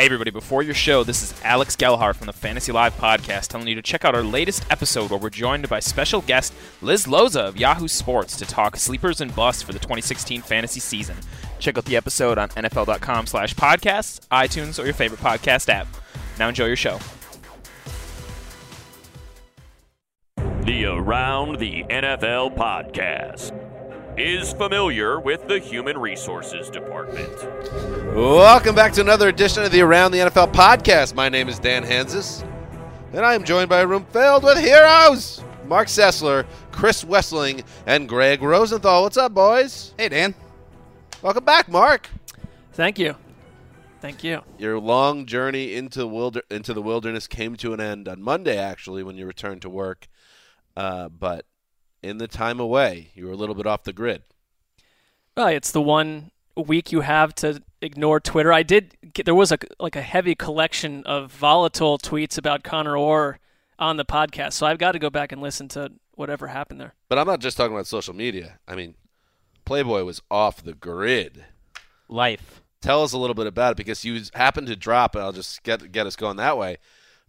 Hey, everybody, before your show, this is Alex Gelhar from the Fantasy Live podcast telling you to check out our latest episode where we're joined by special guest Liz Loza of Yahoo Sports to talk sleepers and busts for the 2016 fantasy season. Check out the episode on NFL.com slash podcasts, iTunes, or your favorite podcast app. Now enjoy your show. The Around the NFL podcast is familiar with the Human Resources Department. Welcome back to another edition of the Around the NFL podcast. My name is Dan Hanzus, and I am joined by a room filled with heroes Marc Sessler, Chris Wesseling, and Gregg Rosenthal. What's up, boys? Hey, Dan. Welcome back, Mark. Thank you. Thank you. Your long journey into, wilder- into the wilderness came to an end on Monday, actually, when you returned to work. Uh, but in the time away, you were a little bit off the grid. Well, it's the one week you have to ignore Twitter. I did. Get, there was a like a heavy collection of volatile tweets about Connor Orr on the podcast, so I've got to go back and listen to whatever happened there. But I'm not just talking about social media. I mean, Playboy was off the grid. Life. Tell us a little bit about it because you happened to drop, and I'll just get get us going that way.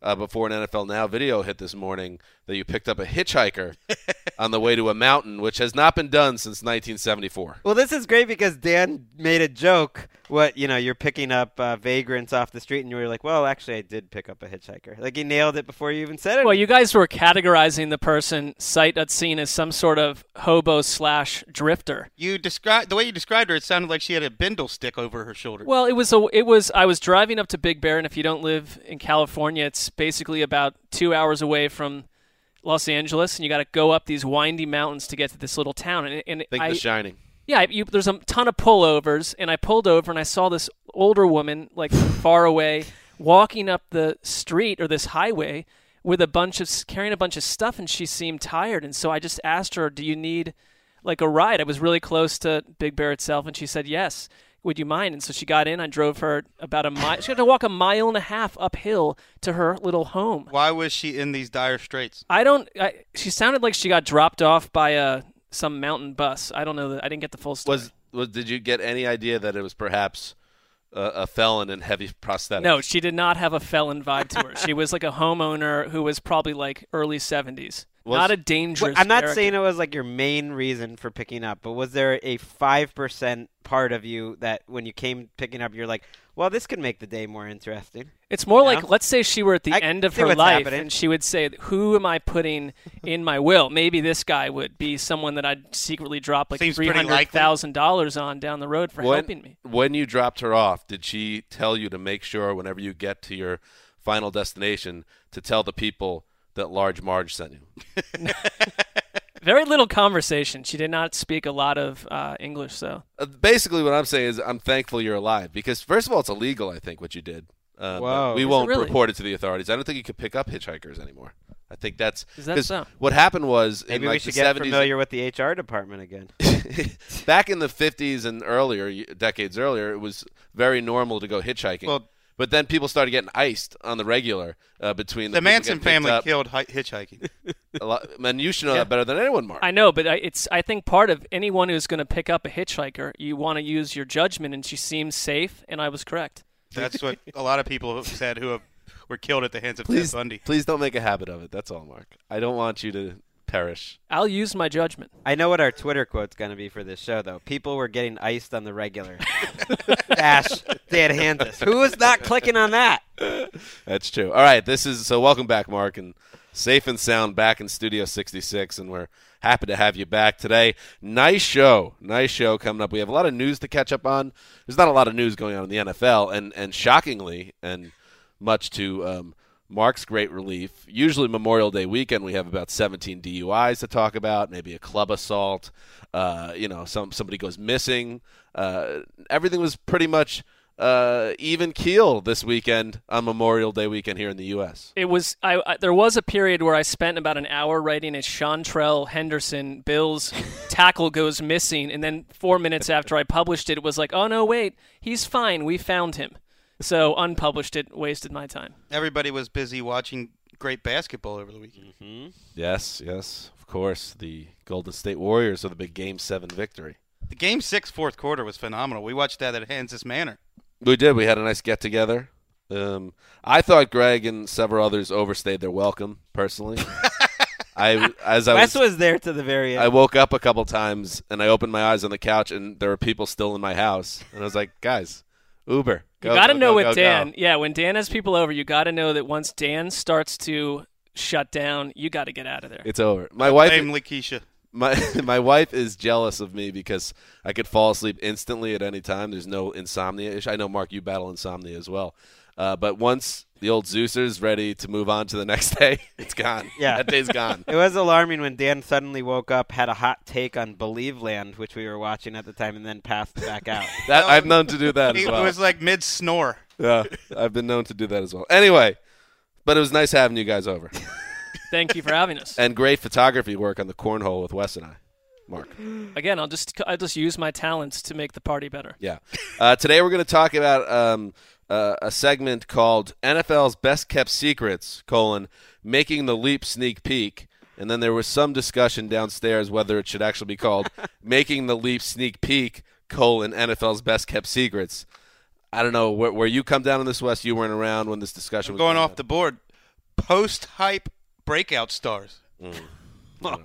Uh, before an NFL Now video hit this morning, that you picked up a hitchhiker on the way to a mountain, which has not been done since 1974. Well, this is great because Dan made a joke. What you know, you're picking up uh, vagrants off the street, and you were like, "Well, actually, I did pick up a hitchhiker." Like he nailed it before you even said it. Well, you guys were categorizing the person sight unseen as some sort of hobo slash drifter. You described the way you described her. It sounded like she had a bindle stick over her shoulder. Well, it was a. It was. I was driving up to Big Bear, and if you don't live in California, it's basically about two hours away from Los Angeles, and you got to go up these windy mountains to get to this little town. And, and Think I, The Shining. yeah, you, there's a ton of pullovers, and I pulled over and I saw this older woman, like far away, walking up the street or this highway with a bunch of carrying a bunch of stuff, and she seemed tired. And so I just asked her, "Do you need like a ride?" I was really close to Big Bear itself, and she said yes. Would you mind? And so she got in. I drove her about a mile. She had to walk a mile and a half uphill to her little home. Why was she in these dire straits? I don't. I, she sounded like she got dropped off by a some mountain bus. I don't know. The, I didn't get the full story. Was was did you get any idea that it was perhaps a, a felon in heavy prosthetics? No, she did not have a felon vibe to her. she was like a homeowner who was probably like early 70s. Was- not a dangerous. Well, I'm not character. saying it was like your main reason for picking up, but was there a five percent part of you that when you came picking up, you're like, "Well, this could make the day more interesting." It's more you like know? let's say she were at the I end of her life, happening. and she would say, "Who am I putting in my will? Maybe this guy would be someone that I'd secretly drop like Seems three pretty hundred thousand dollars on down the road for when, helping me." When you dropped her off, did she tell you to make sure whenever you get to your final destination to tell the people that Large Marge sent you? Very little conversation. She did not speak a lot of uh, English, so Uh, basically, what I'm saying is I'm thankful you're alive because first of all, it's illegal. I think what you did. Uh, but Whoa. we Is won't really? report it to the authorities. I don't think you could pick up hitchhikers anymore. I think that's Is that 'cause so? What happened was Maybe in like we should the get 70s, familiar with the HR department again. back in the 50s and earlier, decades earlier, it was very normal to go hitchhiking. Well- but then people started getting iced on the regular uh, between the, The Manson family up. killed hi- hitchhiking. A lot, and you should know that better than anyone, Mark. I know, but I, it's I think part of anyone who's going to pick up a hitchhiker, you want to use your judgment, and she seems safe, and I was correct. That's what a lot of people have said who have, were killed at the hands of please, Ted Bundy. please don't make a habit of it. That's all, Mark. I don't want you to perish. I'll use my judgment. I know what our Twitter quote's going to be for this show, though. People were getting iced on the regular. Dash Dan Hanzus. Who was not clicking on that? That's true. All right, this is so. Welcome back, Mark, and safe and sound back in Studio 66, and we're happy to have you back today. Nice show, nice show coming up. We have a lot of news to catch up on. There's not a lot of news going on in the NFL, and and shockingly, and much to um, Mark's great relief. Usually Memorial Day weekend, we have about 17 DUIs to talk about, maybe a club assault. Uh, you know, some somebody goes missing. Uh, everything was pretty much uh, even keel this weekend on Memorial Day weekend here in the U.S. It was I, I there was a period where I spent about an hour writing a Seantrel Henderson Bills tackle goes missing, and then four minutes after I published it, it was like, oh no, wait, he's fine, we found him. So unpublished it, wasted my time. Everybody was busy watching great basketball over the weekend. Mm-hmm. Yes, yes, of course. The Golden State Warriors are the big Game Seven victory. The game six fourth quarter was phenomenal. We watched that at Hanzus Manor. We did. We had a nice get together. Um, I thought Greg and several others overstayed their welcome. Personally, I as I Wes was, was there to the very end. I woke up a couple times and I opened my eyes on the couch and there were people still in my house and I was like, guys, Uber. You got to go, know go, with go, Dan. go. Yeah, when Dan has people over, you got to know that once Dan starts to shut down, you got to get out of there. It's over. My wife. Blame Lakeisha. my my wife is jealous of me because I could fall asleep instantly at any time. There's no insomnia issue. I know Mark, you battle insomnia as well. Uh, but once the old Zeuser's ready to move on to the next day, it's gone. Yeah. that day's gone. It was alarming when Dan suddenly woke up, had a hot take on Believeland, which we were watching at the time, and then passed back out. That I've known to do that as well. It was like mid snore. yeah, I've been known to do that as well. Anyway, but it was nice having you guys over, Thank you for having us. and great photography work on the cornhole with Wes and I. Mark. Again, I'll just I'll just use my talents to make the party better. Yeah. Uh, today we're going to talk about um, uh, a segment called NFL's Best Kept Secrets: colon Making the Leap Sneak Peek. And then there was some discussion downstairs whether it should actually be called Making the Leap Sneak Peek: colon NFL's Best Kept Secrets. I don't know where, where you come down on this, Wes. You weren't around when this discussion was Going going off the board. Post hype breakout stars. I don't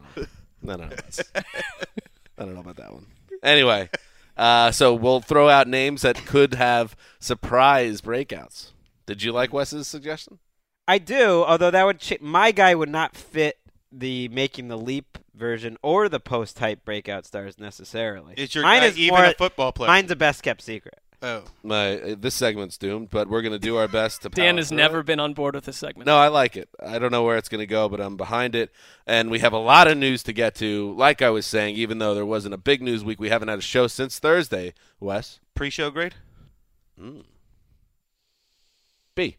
know. That's- I don't know about that one. Anyway, uh, so we'll throw out names that could have surprise breakouts. Did you like Wes's suggestion? I do, although that would ch- my guy would not fit the making the leap version or the post type breakout stars necessarily. Is your Mine guy is even more- a football player? Mine's a best kept secret. Oh. My uh, this segment's doomed, but we're gonna do our best to. Dan has never it. been on board with this segment. No, I like it. I don't know where it's gonna go, but I'm behind it, and we have a lot of news to get to. Like I was saying, even though there wasn't a big news week, we haven't had a show since Thursday. Wes Pre-show grade? Mm. B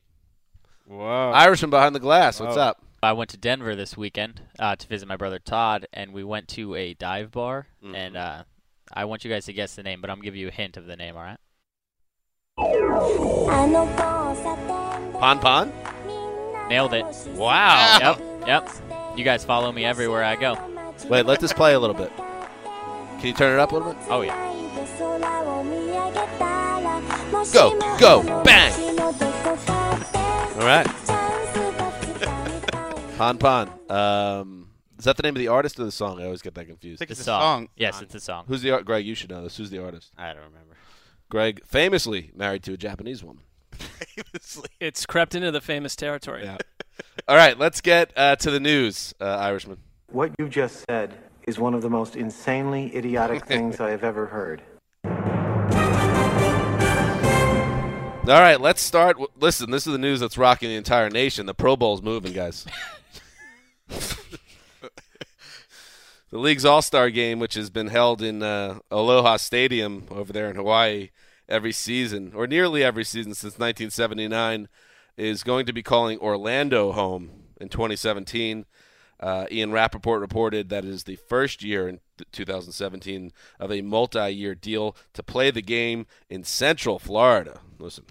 Whoa. Irishman behind the glass. What's Whoa. up? I went to Denver this weekend uh, to visit my brother Todd, and we went to a dive bar. Mm-hmm. And uh, I want you guys to guess the name, but I'm gonna give you a hint of the name. All right? Pon Pon. Nailed it. Wow. Yep. Yep. You guys follow me everywhere I go. Wait, let this play a little bit. Can you turn it up a little bit? Oh yeah. Go, go, bang. All right. Pon Pon. Um, is that the name of the artist or the song? I always get that confused. I think The it's a song. song. Yes, it's a song. Who's the art? Greg? You should know this. Who's the artist? I don't remember. Greg, famously married to a Japanese woman. Famously. It's crept into the famous territory. Yeah. All right, let's get uh, to the news, uh, Irishman. What you just said is one of the most insanely idiotic things I have ever heard. All right, let's start. w- Listen, this is the news that's rocking the entire nation. The Pro Bowl's moving, guys. the league's All Star game, which has been held in uh, Aloha Stadium over there in Hawaii every season, or nearly every season since 1979, is going to be calling Orlando home in 2017. Uh, Ian Rapoport reported that it is the first year in th- 2017 of a multi year deal to play the game in Central Florida. Listen,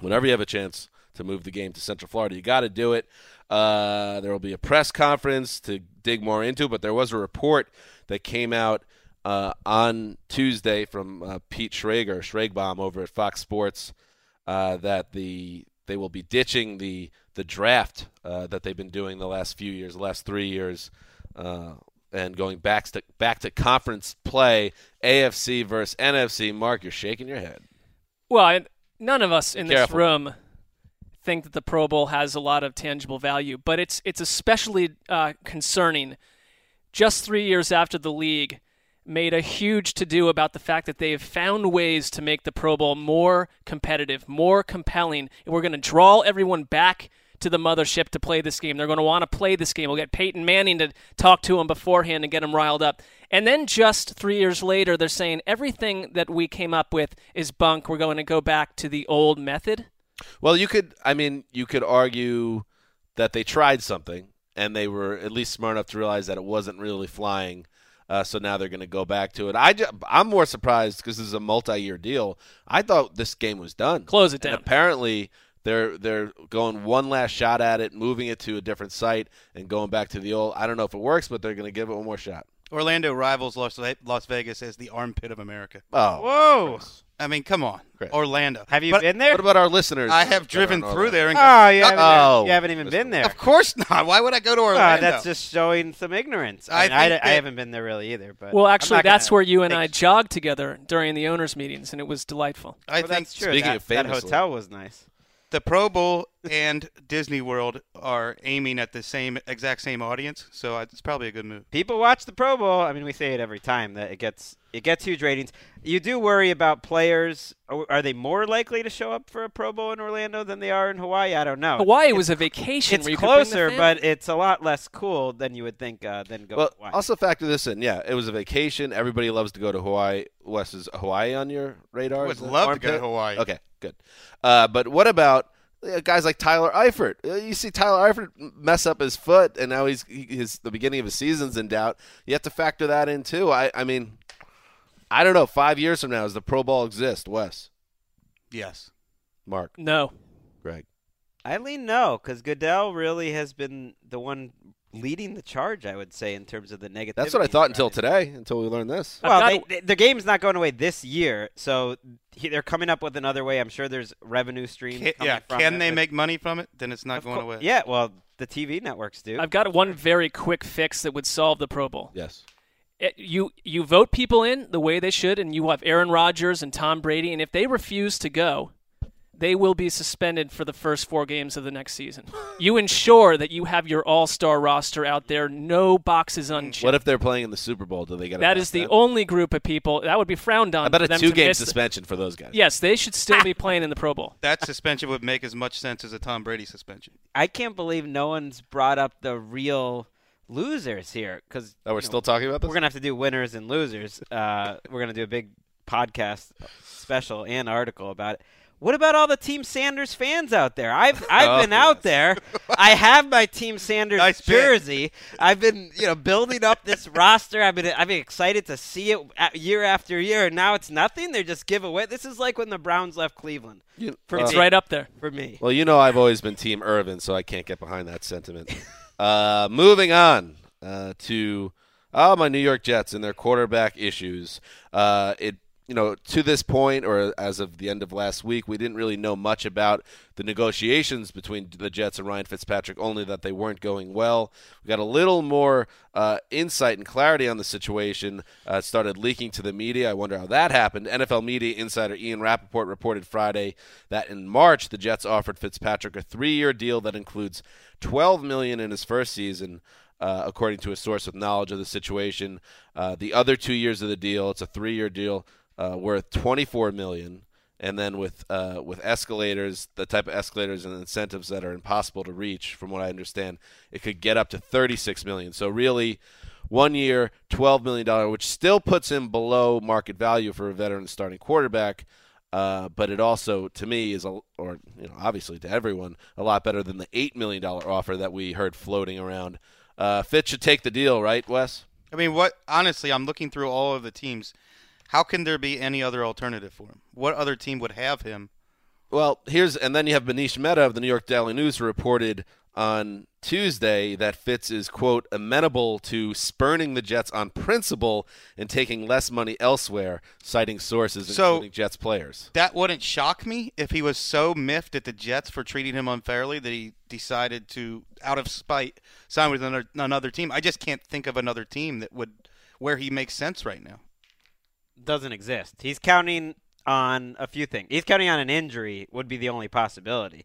whenever you have a chance to move the game to Central Florida, you got to do it. Uh, there will be a press conference to dig more into, but there was a report that came out uh, on Tuesday from uh, Pete Schrager, Schragbomb over at Fox Sports, uh, that the they will be ditching the the draft uh, that they've been doing the last few years, the last three years, uh, and going back to back to conference play, AFC versus NFC. Mark, you're shaking your head. Well, none of us in this Careful. room think that the Pro Bowl has a lot of tangible value, but it's it's especially uh, concerning. Just three years after the league made a huge to do about the fact that they have found ways to make the Pro Bowl more competitive, more compelling, and we're going to draw everyone back to the mothership to play this game. They're going to want to play this game. We'll get Peyton Manning to talk to them beforehand and get them riled up. And then just three years later, they're saying everything that we came up with is bunk. We're going to go back to the old method. Well, you could. I mean, you could argue that they tried something and they were at least smart enough to realize that it wasn't really flying. Uh, so now they're going to go back to it. I ju- I'm more surprised because this is a multi-year deal. I thought this game was done. Close it And down. apparently, they're they're going one last shot at it, moving it to a different site, and going back to the old. I don't know if it works, but they're going to give it one more shot. Orlando rivals Las, Las Vegas as the armpit of America. Oh, Whoa! I mean, come on, Great. Orlando. Have you But- been there? what about our listeners? I have driven through there. And Oh, you haven't, Oh. you haven't even been there. Of course not. Why would I go to Orlando? that's just showing some ignorance. I I, mean, I, think I haven't been there really either. But Well, actually, that's where you and I take- jogged together during the owners' meetings, and it was delightful. I Well, think that's true. speaking that, of that hotel was nice. the Pro Bowl and Disney World are aiming at the same exact same audience, so it's probably a good move. People watch the Pro Bowl. I mean, we say it every time that it gets it gets huge ratings. You do worry about players. Are are they more likely to show up for a Pro Bowl in Orlando than they are in Hawaii? I don't know. Hawaii It's- was a vacation. It's where you could bring the closer, but it's a lot less cool than you would think. Uh, than go. Well, to Hawaii. also factor this in. Yeah, it was a vacation. Everybody loves to go to Hawaii. Wes, is Hawaii on your radar? I would Is that love to go to? Hawaii. Okay, good. Uh, but what about uh, guys like Tyler Eifert? Uh, you see Tyler Eifert mess up his foot, and now he's he, his the beginning of his season's in doubt. You have to factor that in too. I, I mean, I don't know. Five years from now, does the Pro Bowl exist? Wes, Yes. Mark, no. Greg. I lean no, because Goodell really has been the one leading the charge. I would say in terms of the negative. That's what I thought until today. Until we learned this. Well, they, they, the game's not going away this year, so he, they're coming up with another way. I'm sure there's revenue streams. Can, coming yeah. from Can it, they make money from it? Then it's not going cour- away. Yeah, well, the TV networks do. I've got one very quick fix that would solve the Pro Bowl. Yes. It- you you vote people in the way they should, and you have Aaron Rodgers and Tom Brady, and if they refuse to go, they will be suspended for the first four games of the next season. You ensure that you have your all-star roster out there, no boxes unchecked. What if they're playing in the Super Bowl? Do they get that is the only group of people that would be frowned on. I bet a two-game miss the- suspension for those guys. Yes, they should still be playing in the Pro Bowl. That suspension would make as much sense as a Tom Brady suspension. I can't believe no one's brought up the real losers here because Oh, we're still talking about this. we're gonna have to do winners and losers. Uh, we're gonna do a big podcast special and article about it. What about all the Team Sanders fans out there? I've I've Oh, been out there. I have my Team Sanders Nice bit. jersey. I've been you know building up this roster. I've been I've been excited to see it year after year. And now it's nothing. They're just give away. This is like when the Browns left Cleveland. You- For It's me. right up there. For me. Well, you know I've always been Team Irvin, so I can't get behind that sentiment. Uh, moving on uh, to oh, my New York Jets and their quarterback issues. Uh, it you know to this point, or as of the end of last week, we didn't really know much about the negotiations between the Jets and Ryan Fitzpatrick. Only that they weren't going well. We got a little more uh, insight and clarity on the situation. Uh, started leaking to the media. I wonder how that happened. NFL media insider Ian Rapoport reported Friday that in March the Jets offered Fitzpatrick a three-year deal that includes 12 million in his first season. Uh, according to a source with knowledge of the situation, uh, the other two years of the deal, it's a three-year deal uh, worth 24 million, and then with uh, with escalators, the type of escalators and incentives that are impossible to reach, from what I understand, it could get up to 36 million. So really, one year, 12 million dollar, which still puts him below market value for a veteran starting quarterback. Uh, but it also, to me, is a, or you know, obviously to everyone, a lot better than the eight million dollar offer that we heard floating around. Uh, Fitz should take the deal, right, Wes? I mean, what? Honestly, I'm looking through all of the teams. How can there be any other alternative for him? What other team would have him? Well, here's and then you have Manish Mehta of the New York Daily News reported on Tuesday that Fitz is quote amenable to spurning the Jets on principle and taking less money elsewhere, citing sources So- including Jets players. That wouldn't shock me if he was so miffed at the Jets for treating him unfairly that he decided to, out of spite, sign with another, another team. I just can't think of another team that would where he makes sense right now. Doesn't exist. He's counting on a few things. He's counting on an injury would be the only possibility.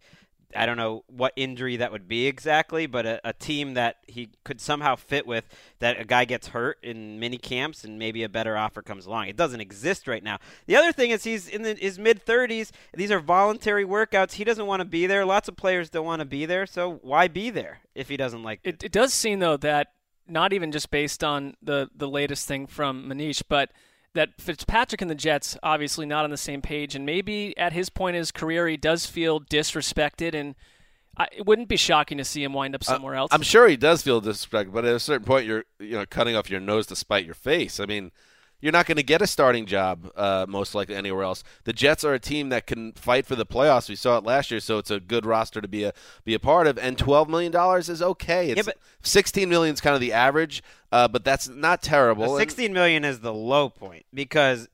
I don't know what injury that would be exactly, but a, a team that he could somehow fit with that a guy gets hurt in mini camps and maybe a better offer comes along. It doesn't exist right now. The other thing is he's in the, his mid 30s. These are voluntary workouts. He doesn't want to be there. Lots of players don't want to be there. So why be there if he doesn't like It, it does seem though that not even just based on the the latest thing from Manish, but that Fitzpatrick and the Jets obviously not on the same page, and maybe at his point in his career he does feel disrespected, and I, it wouldn't be shocking to see him wind up somewhere else. I'm sure he does feel disrespected, but at a certain point, you're you know cutting off your nose to spite your face. I mean, you're not going to get a starting job uh, most likely anywhere else. The Jets are a team that can fight for the playoffs. We saw it last year, so it's a good roster to be a be a part of. And twelve million dollars is okay. It's, Yeah, but- sixteen million is kind of the average, uh, but that's not terrible. 16 million is the low point because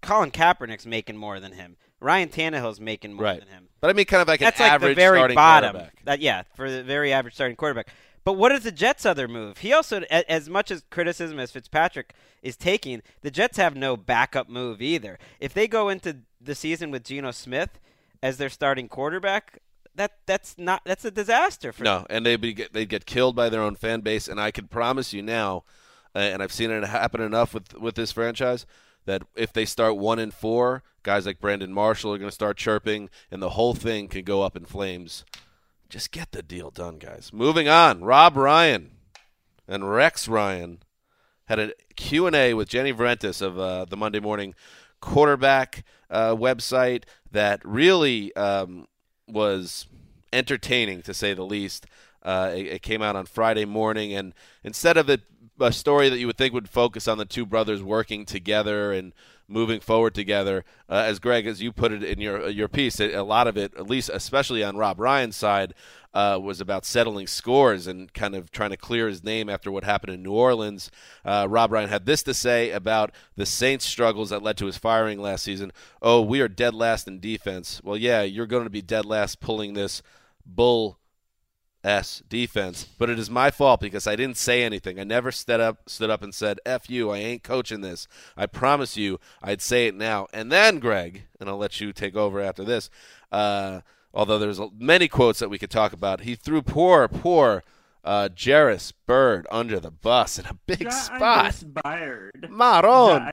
Colin Kaepernick's making more than him. Ryan Tannehill's making more Right. than him. but I mean, kind of like That's an like average the very starting bottom. quarterback. That yeah, for the very average starting quarterback. But what is the Jets' other move? He also, as much as criticism as Fitzpatrick is taking, the Jets have no backup move either. If they go into the season with Geno Smith as their starting quarterback, that that's not that's a disaster for them. No, and they'd be they'd get killed by their own fan base. And I can promise you now, uh, and I've seen it happen enough with with this franchise that if they start one and four, guys like Brandon Marshall are going to start chirping, and the whole thing can go up in flames. Just get the deal done, guys. Moving on, Rob Ryan and Rex Ryan had a Q&A with Jenny Vrentas of uh, the Monday Morning Quarterback uh, website that really um, was entertaining, to say the least. Uh, it, it came out on Friday morning, and instead of it, a story that you would think would focus on the two brothers working together and moving forward together, uh, as Greg, as you put it in your your piece, a lot of it, at least especially on Rob Ryan's side, uh, was about settling scores and kind of trying to clear his name after what happened in New Orleans. Uh, Rob Ryan had this to say about the Saints' struggles that led to his firing last season. Oh, we are dead last in defense. Well, yeah, you're going to be dead last pulling this bull S defense, but it is my fault because I didn't say anything. I never stood up stood up and said, F you, I ain't coaching this. I promise you I'd say it now. And then, Greg, and I'll let you take over after this, uh, although there's many quotes that we could talk about, he threw poor, poor uh, Jairus Byrd under the bus in a big spot. Byard. Maron.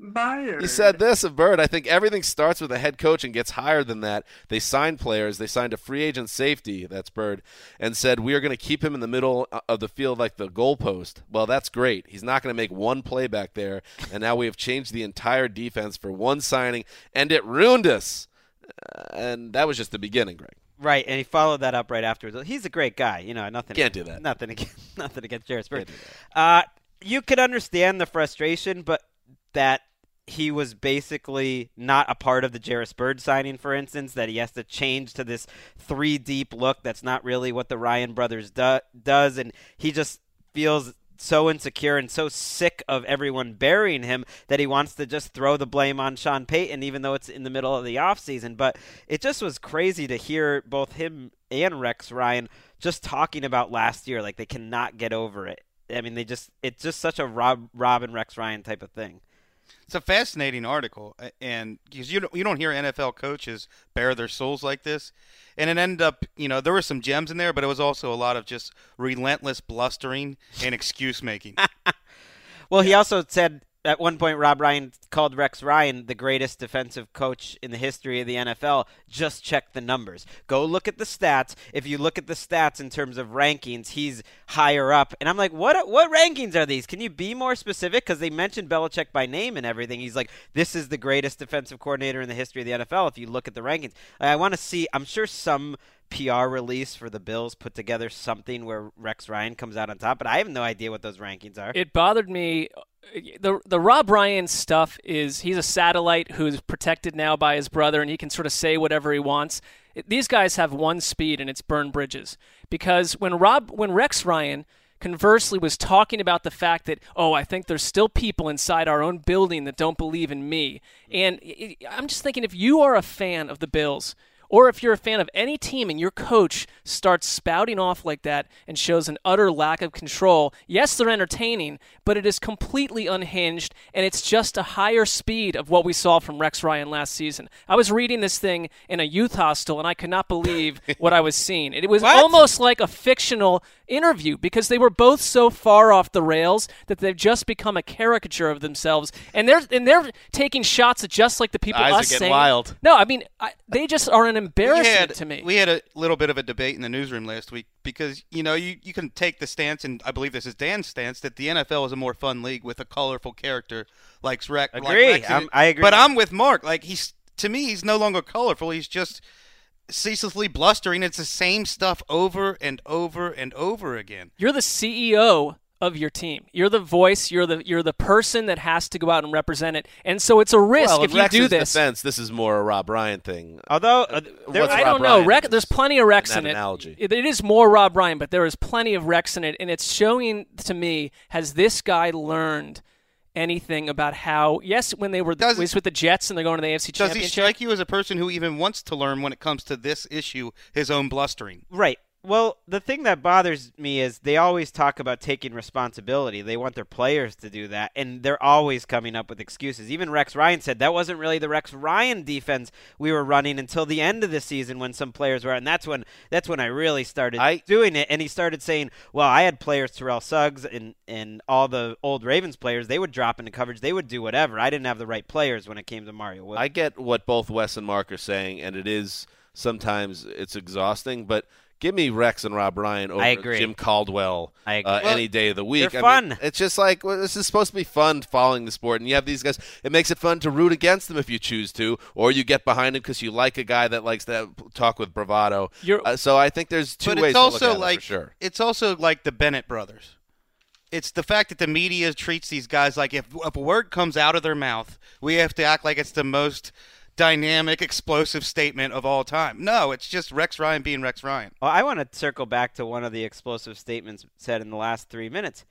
Byard. He said this of Byrd. I think everything starts with a head coach and gets higher than that. They signed players. They signed a free agent safety, that's Byrd, and said, We are going to keep him in the middle of the field like the goalpost. Well, that's great. He's not going to make one play back there. And now we have changed the entire defense for one signing, and it ruined us. Uh, and that was just the beginning, Greg. Right, and he followed that up right afterwards. He's a great guy, you know. Nothing. Can't do that. Nothing against nothing against Jarvis Byrd. Uh, you could understand the frustration, but that he was basically not a part of the Jarvis Byrd signing, for instance. That he has to change to this three deep look. That's not really what the Ryan brothers do- does, and he just feels so insecure and so sick of everyone burying him that he wants to just throw the blame on Sean Payton, even though it's in the middle of the offseason. But it just was crazy to hear both him and Rex Ryan just talking about last year, like they cannot get over it. I mean, they just it's just such a Rob Rob and Rex Ryan type of thing. It's a fascinating article, and because you don't you don't hear NFL coaches bare their souls like this, and it ended up you know there were some gems in there, but it was also a lot of just relentless blustering and excuse making. Well, he also said at one point Rob Ryan called Rex Ryan the greatest defensive coach in the history of the NFL. Just check the numbers. Go look at the stats. If you look at the stats in terms of rankings, he's higher up. And I'm like, what what rankings are these? Can you be more specific? Because they mentioned Belichick by name and everything. He's like, this is the greatest defensive coordinator in the history of the NFL. If you look at the rankings, I want to see. I'm sure some. PR release for the Bills put together something where Rex Ryan comes out on top, but I have no idea what those rankings are. It bothered me. Uh, the the Rob Ryan stuff is he's a satellite who's protected now by his brother, and he can sort of say whatever he wants. These guys have one speed, and it's burn bridges. Because when Rob, when Rex Ryan conversely was talking about the fact that oh, I think there's still people inside our own building that don't believe in me, and I'm just thinking if you are a fan of the Bills or if you're a fan of any team and your coach starts spouting off like that and shows an utter lack of control, yes, they're entertaining, but it is completely unhinged and it's just a higher speed of what we saw from Rex Ryan last season. I was reading this thing in a youth hostel and I could not believe what I was seeing. It was What? almost like a fictional interview because they were both so far off the rails that they've just become a caricature of themselves and they're and they're taking shots at just like the people Eyes are us getting saying wild. no i mean I, they just are an we embarrassment had, to me We had a little bit of a debate in the newsroom last week because you know you, you can take the stance, and I believe this is Dan's stance that the NFL is a more fun league with a colorful character like Rex. Agree. Rex. I'm- I agree. But I'm with Mark. Like he's to me, he's no longer colorful. He's just ceaselessly blustering. It's the same stuff over and over and over again. you're the ceo of your team you're the voice you're the you're the person that has to go out and represent it and so it's a risk well, if in you Rex's do this defense, this is more a Rob Ryan thing. Although uh, there, I Rob don't know. Rex, there's plenty of Rex in in that it. analogy? It it is more Rob Ryan, but there is plenty of Rex in it, and it's showing to me has this guy learned anything about how? Yes, when they were Does- was with the Jets and they're going to the AFC Does he Championship. strike you as a person who even wants to learn when it comes to this issue, his own blustering? Right. Well, the thing that bothers me is they always talk about taking responsibility. They want their players to do that, and they're always coming up with excuses. Even Rex Ryan said that wasn't really the Rex Ryan defense we were running until the end of the season when some players were, out. and that's when that's when I really started I- doing it. And he started saying, "Well, I had players, Terrell Suggs and and all the old Ravens players. They would drop into coverage. They would do whatever. I didn't have the right players when it came to Mario Williams." I get what both Wes and Mark are saying, and it is sometimes it's exhausting, but. Give me Rex and Rob Ryan over I agree. Jim Caldwell I agree. Uh, Well, any day of the week. they're I mean, fun. it's just like well, this is supposed to be fun following the sport, and you have these guys. It makes it fun to root against them if you choose to, or you get behind them because you like a guy that likes to talk with bravado. You're- Uh, so I think there's two but ways it's also to look at like it for sure. it's also like the Bennett brothers. It's the fact that the media treats these guys like if, if a word comes out of their mouth, we have to act like it's the most dynamic, explosive statement of all time. No, it's just Rex Ryan being Rex Ryan. Well, I want to circle back to one of the explosive statements said in the last three minutes.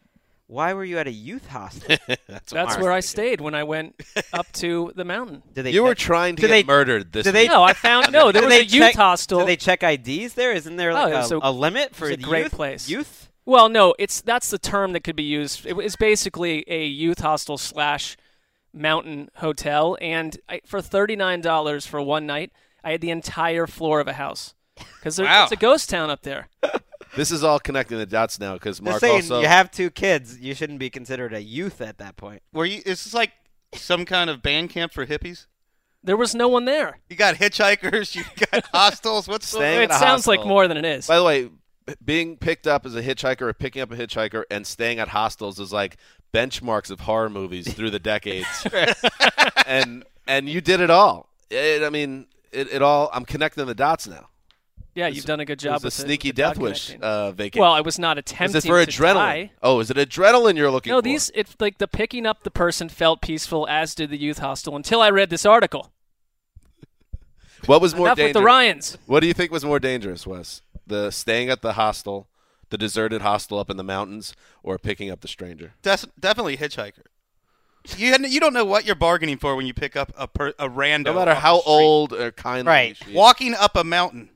Why were you at a youth hostel? That's, That's where I stayed when I went up to the mountain. Did they You were trying to do get they- murdered this do they- week. No, I found no. There was they a youth check- hostel. Do they check IDs there? Isn't there Oh, like yeah, a, so a limit for it's a great youth? place. Youth? Well, no, it's that's the term that could be used. It was basically a youth hostel slash mountain hotel, and I, for thirty nine dollars for one night, I had the entire floor of a house because Wow. it's a ghost town up there. This is all connecting the dots now because Mark saying, also. you have two kids. You shouldn't be considered a youth at that point. Were you? Is this like some kind of band camp for hippies? There was no one there. You got hitchhikers, you got hostels. What's Staying it at a sounds like more than it is. By the way, being picked up as a hitchhiker or picking up a hitchhiker and staying at hostels is like benchmarks of horror movies through the decades. and and you did it all. It, I mean, it, it all. I'm connecting the dots now. yeah, you've done a good job It was with a the- sneaky with the death wish uh, vacation. well, I was not attempting is it for to adrenaline? die. Oh, is it adrenaline you're looking for. No, for? these it's like the picking up the person felt peaceful, as did the youth hostel. Until I read this article. What was more Enough with dangerous? the Ryans. What do you think was more dangerous, Wes? The staying at the hostel, the deserted hostel up in the mountains, or picking up the stranger? Des- definitely hitchhiker. You you don't know what you're bargaining for when you pick up a per, a random. No matter how old or kind, Right. she is. walking up a mountain.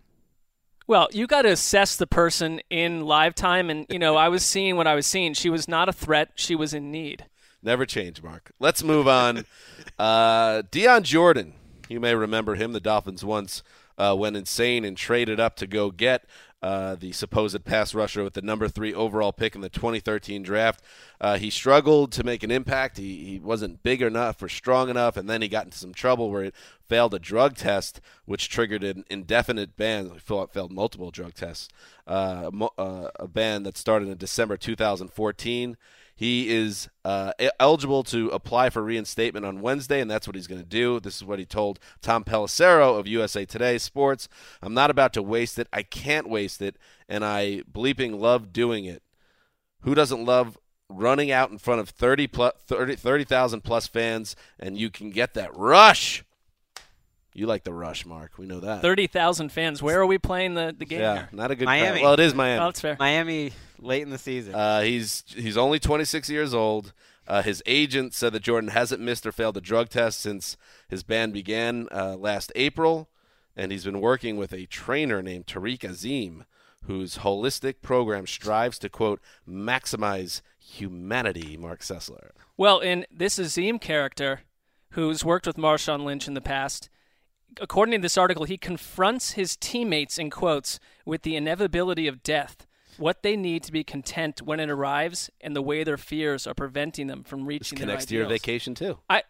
Well, you got to assess the person in live time, and you know, I was seeing what I was seeing. She was not a threat; she was in need. Never change, Mark. Let's move on. uh, Dion Jordan, you may remember him. The Dolphins once uh, went insane and traded up to go get uh, the supposed pass rusher with the number three overall pick in the 2013 draft. Uh, he struggled to make an impact. He, he wasn't big enough or strong enough, and then he got into some trouble where he failed a drug test, which triggered an indefinite ban. He failed multiple drug tests. Uh, mo- uh, a ban that started in December 2014. He is uh, eligible to apply for reinstatement on Wednesday, and that's what he's going to do. This is what he told Tom Pelissero of USA Today Sports. I'm not about to waste it. I can't waste it, and I bleeping love doing it. Who doesn't love running out in front of 30 plus, 30 30,000 plus fans, and you can get that rush? You like the rush, Mark. We know that. Thirty thousand fans. Where are we playing the, the game yeah, here? not a good Miami. crowd. Well, it is Miami. Oh, that's fair. Miami late in the season. Uh, he's he's only 26 years old. Uh, his agent said that Jordan hasn't missed or failed a drug test since his ban began uh, last April, and he's been working with a trainer named Tariq Azim, whose holistic program strives to quote maximize humanity. Marc Sessler. Well, in this Azim character, who's worked with Marshawn Lynch in the past, according to this article, he confronts his teammates in quotes with the inevitability of death, what they need to be content when it arrives, and the way their fears are preventing them from This reaching their connects to your vacation too. I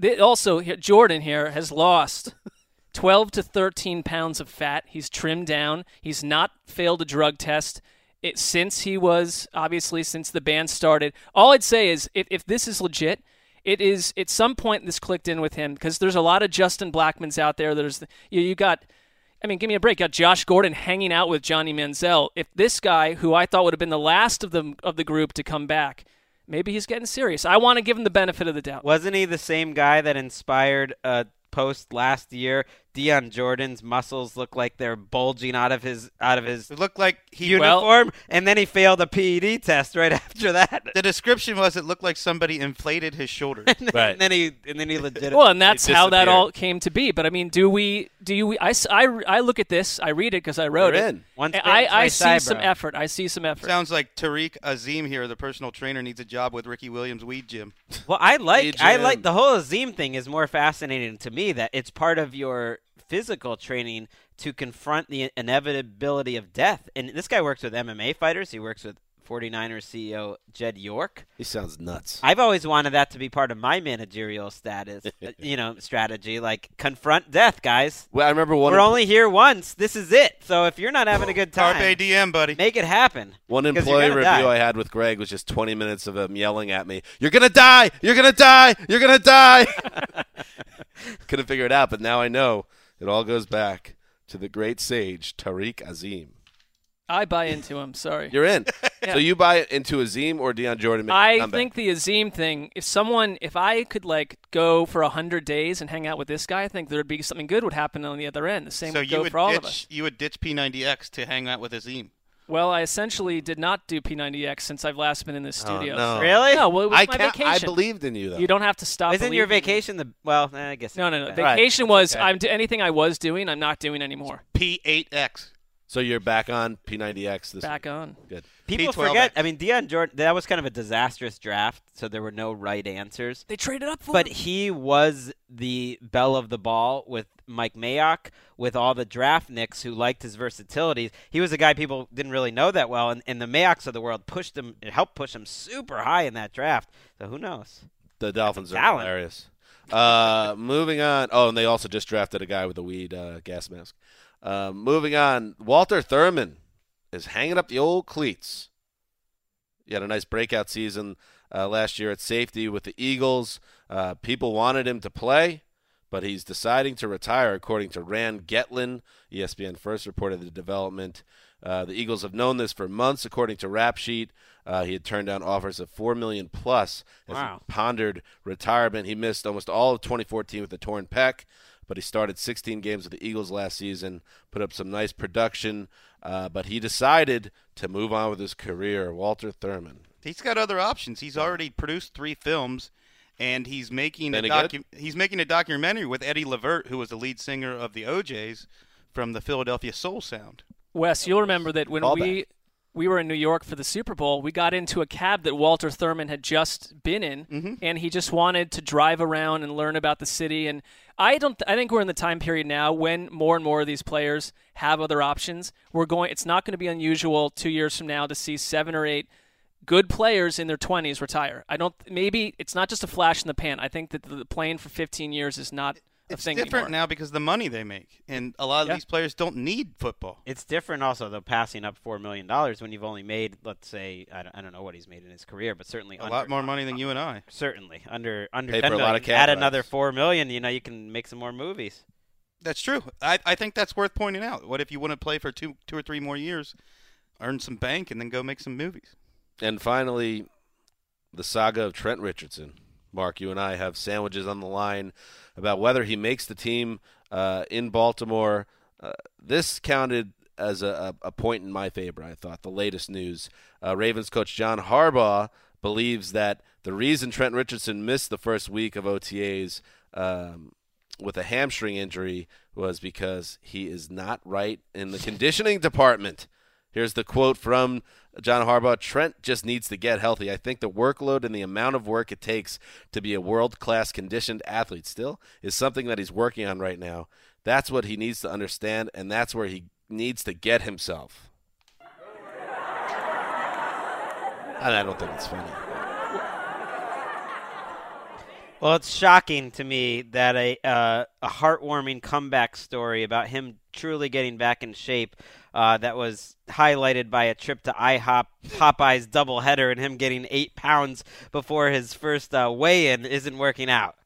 th- also Jordan here has lost 12 to 13 pounds of fat. He's trimmed down. He's not failed a drug test it, since he was obviously since the band started. All I'd say is if, if this is legit, it is at some point this clicked in with him because there's a lot of Justin Blackmons out there. There's you, you got. I mean, give me a break. You got Josh Gordon hanging out with Johnny Manziel. If this guy, who I thought would have been the last of the of the group to come back, maybe he's getting serious. I want to give him the benefit of the doubt. Wasn't he the same guy that inspired a post last year? Dion Jordan's muscles look like they're bulging out of his out of his It looked like he. uniform, and then he failed a PED test right after that. the description was it looked like somebody inflated his shoulders. Right. and then he and then he legit. Well, and that's how that all came to be. But I mean, do we? Do you? I, s- I, I look at this. I read it because I wrote You're it. in. Once And bitten, I, I see shy, some effort. I see some effort. Sounds like Tariq Azim here, the personal trainer, needs a job with Ricky Williams' weed gym. Well, I like I like the whole Azim thing is more fascinating to me that it's part of your physical training to confront the inevitability of death. And this guy works with MMA fighters. He works with 49ers CEO Jed York. He sounds nuts. I've always wanted that to be part of my managerial status, uh, you know, strategy. Like confront death, guys. Well, I remember one We're em- only here once. This is it. So if you're not having a good time, Carpe diem, buddy. make it happen. One employee review die. I had with Greg was just 20 minutes of him yelling at me, "You're gonna die! You're gonna die! You're gonna die!" Couldn't figure it out, but now I know it all goes back to the great sage Tariq Azim. I buy into him. Sorry. You're in. Yeah. So you buy into Azim or Dion Jordan? I a I comeback? think the Azim thing. If someone, if I could like go for a hundred days and hang out with this guy, I think there'd be something good would happen on the other end. The same So would you go would for all ditch of us. you would ditch P90X to hang out with Azim. Well, I essentially did not do P90X since I've last been in this Oh, studio. no. Really? No, well, it was I my can't- vacation. I believed in you though. You don't have to stop. Isn't your believing me. vacation the well? eh, I guess No, no, no. Right. Vacation was Okay. I'm anything I was doing. I'm not doing anymore. P8X. so you're back on P90X this Back week. on. Good. People P12X. forget. I mean, Dion Jordan. That was kind of a disastrous draft, so there were no right answers. They traded up for. But him. he was the belle of the ball with Mike Mayock, with all the draft nicks who liked his versatility. He was a guy people didn't really know that well, and, and the Mayocks of the world pushed him, it helped push him super high in that draft. So who knows? The Dolphins are Talent. hilarious. Uh, moving on. Oh, and they also just drafted a guy with a weed uh, gas mask. Uh, moving on. Walter Thurmond is hanging up the old cleats. He had a nice breakout season uh, last year at safety with the Eagles. Uh, people wanted him to play, but he's deciding to retire, according to Rand Getlin. ESPN first reported the development. Uh, the Eagles have known this for months, according to Rap Sheet. Uh, he had turned down offers of four million plus as Wow. he pondered retirement. He missed almost all of 2014 with a torn pec, but he started 16 games with the Eagles last season, put up some nice production. Uh, but he decided to move on with his career. Walter Thurmond. He's got other options. He's already produced three films, and he's making a Any good? docu- he's making a documentary with Eddie Levert, who was the lead singer of the O'Jays from the Philadelphia Soul Sound. Wes, you'll remember that when Callback. we we were in New York for the Super Bowl, we got into a cab that Walter Thurmond had just been in, Mm-hmm. and he just wanted to drive around and learn about the city. And I don't, I think we're in the time period now when more and more of these players have other options. We're going. It's not going to be unusual two years from now to see seven or eight good players in their 20s retire. I don't. Maybe it's not just a flash in the pan. I think that the playing for 15 years is not It's thing different anymore. now because of the money they make, and a lot of Yeah. these players don't need football. It's different also though passing up four million dollars when you've only made let's say I don't, I don't know what he's made in his career, but certainly A under, lot more money than uh, you and I. Certainly under under Pay ten for a lot of. Add cat another four million, you know, you can make some more movies. That's true. I, I think that's worth pointing out. What if you want to play for two two or three more years, earn some bank, and then go make some movies? And finally, the saga of Trent Richardson. Mark, you and I have sandwiches on the line about whether he makes the team uh, in Baltimore. Uh, this counted as a, a, point in my favor, I thought. The latest news. Uh, Ravens coach John Harbaugh believes that the reason Trent Richardson missed the first week of OTAs um, with a hamstring injury was because he is not right in the conditioning department. Here's the quote from John Harbaugh Trent just needs to get healthy. I think the workload and the amount of work it takes to be a world class conditioned athlete still is something that he's working on right now. That's what he needs to understand, and that's where he needs to get himself. And I don't think it's funny. Well, it's shocking to me that a uh, a heartwarming comeback story about him truly getting back in shape uh, that was highlighted by a trip to IHOP Popeyes doubleheader and him getting eight pounds before his first uh, weigh-in isn't working out.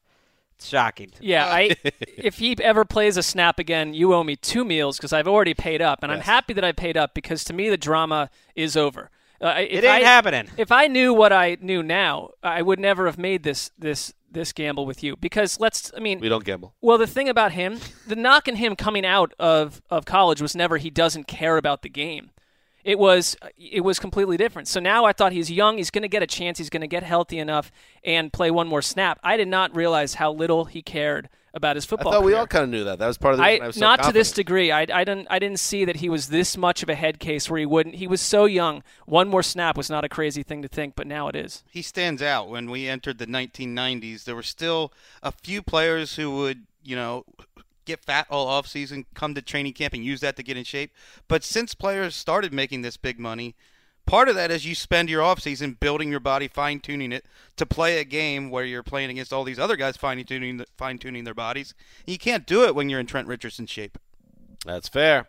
It's shocking. Yeah, I if he ever plays a snap again, you owe me two meals because I've already paid up, and I'm happy that I paid up because to me the drama is over. Uh, It ain't happening. If I knew what I knew now, I would never have made this this this gamble with you because let's. I mean, We don't gamble. well, the thing about him, the knock on him coming out of, of college was never he doesn't care about the game. It was uh, it was completely different. So now I thought he's young, he's going to get a chance, he's going to get healthy enough and play one more snap. I did not realize how little he cared about his football. I football. thought we all kind of knew that. That was part of the I, I was so not to this degree. I, I didn't I didn't see that he was this much of a head case where he wouldn't. He was so young. One more snap was not a crazy thing to think, but now it is. he stands out. When we entered the 1990s, there were still a few players who would, you know, get fat all off season, come to training camp and use that to get in shape. But since players started making this big money, part of that is you spend your offseason building your body, fine tuning it to play a game where you're playing against all these other guys fine tuning fine tuning their bodies. You can't do it when you're in Trent Richardson's shape. That's fair.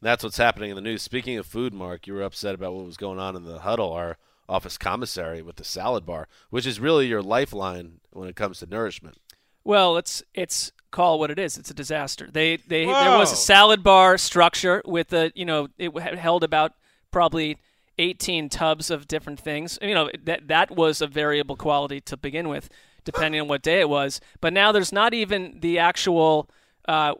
That's what's happening in the news. Speaking of food, Marc, you were upset about what was going on in the huddle, our office commissary with the salad bar, which is really your lifeline when it comes to nourishment. Well, it's it's call it what it is. It's a disaster. They they there was a salad bar structure with a you know it held about probably 18 tubs of different things. You know that that was a variable quality to begin with, depending on what day it was. But now there's not even the actual. Uh,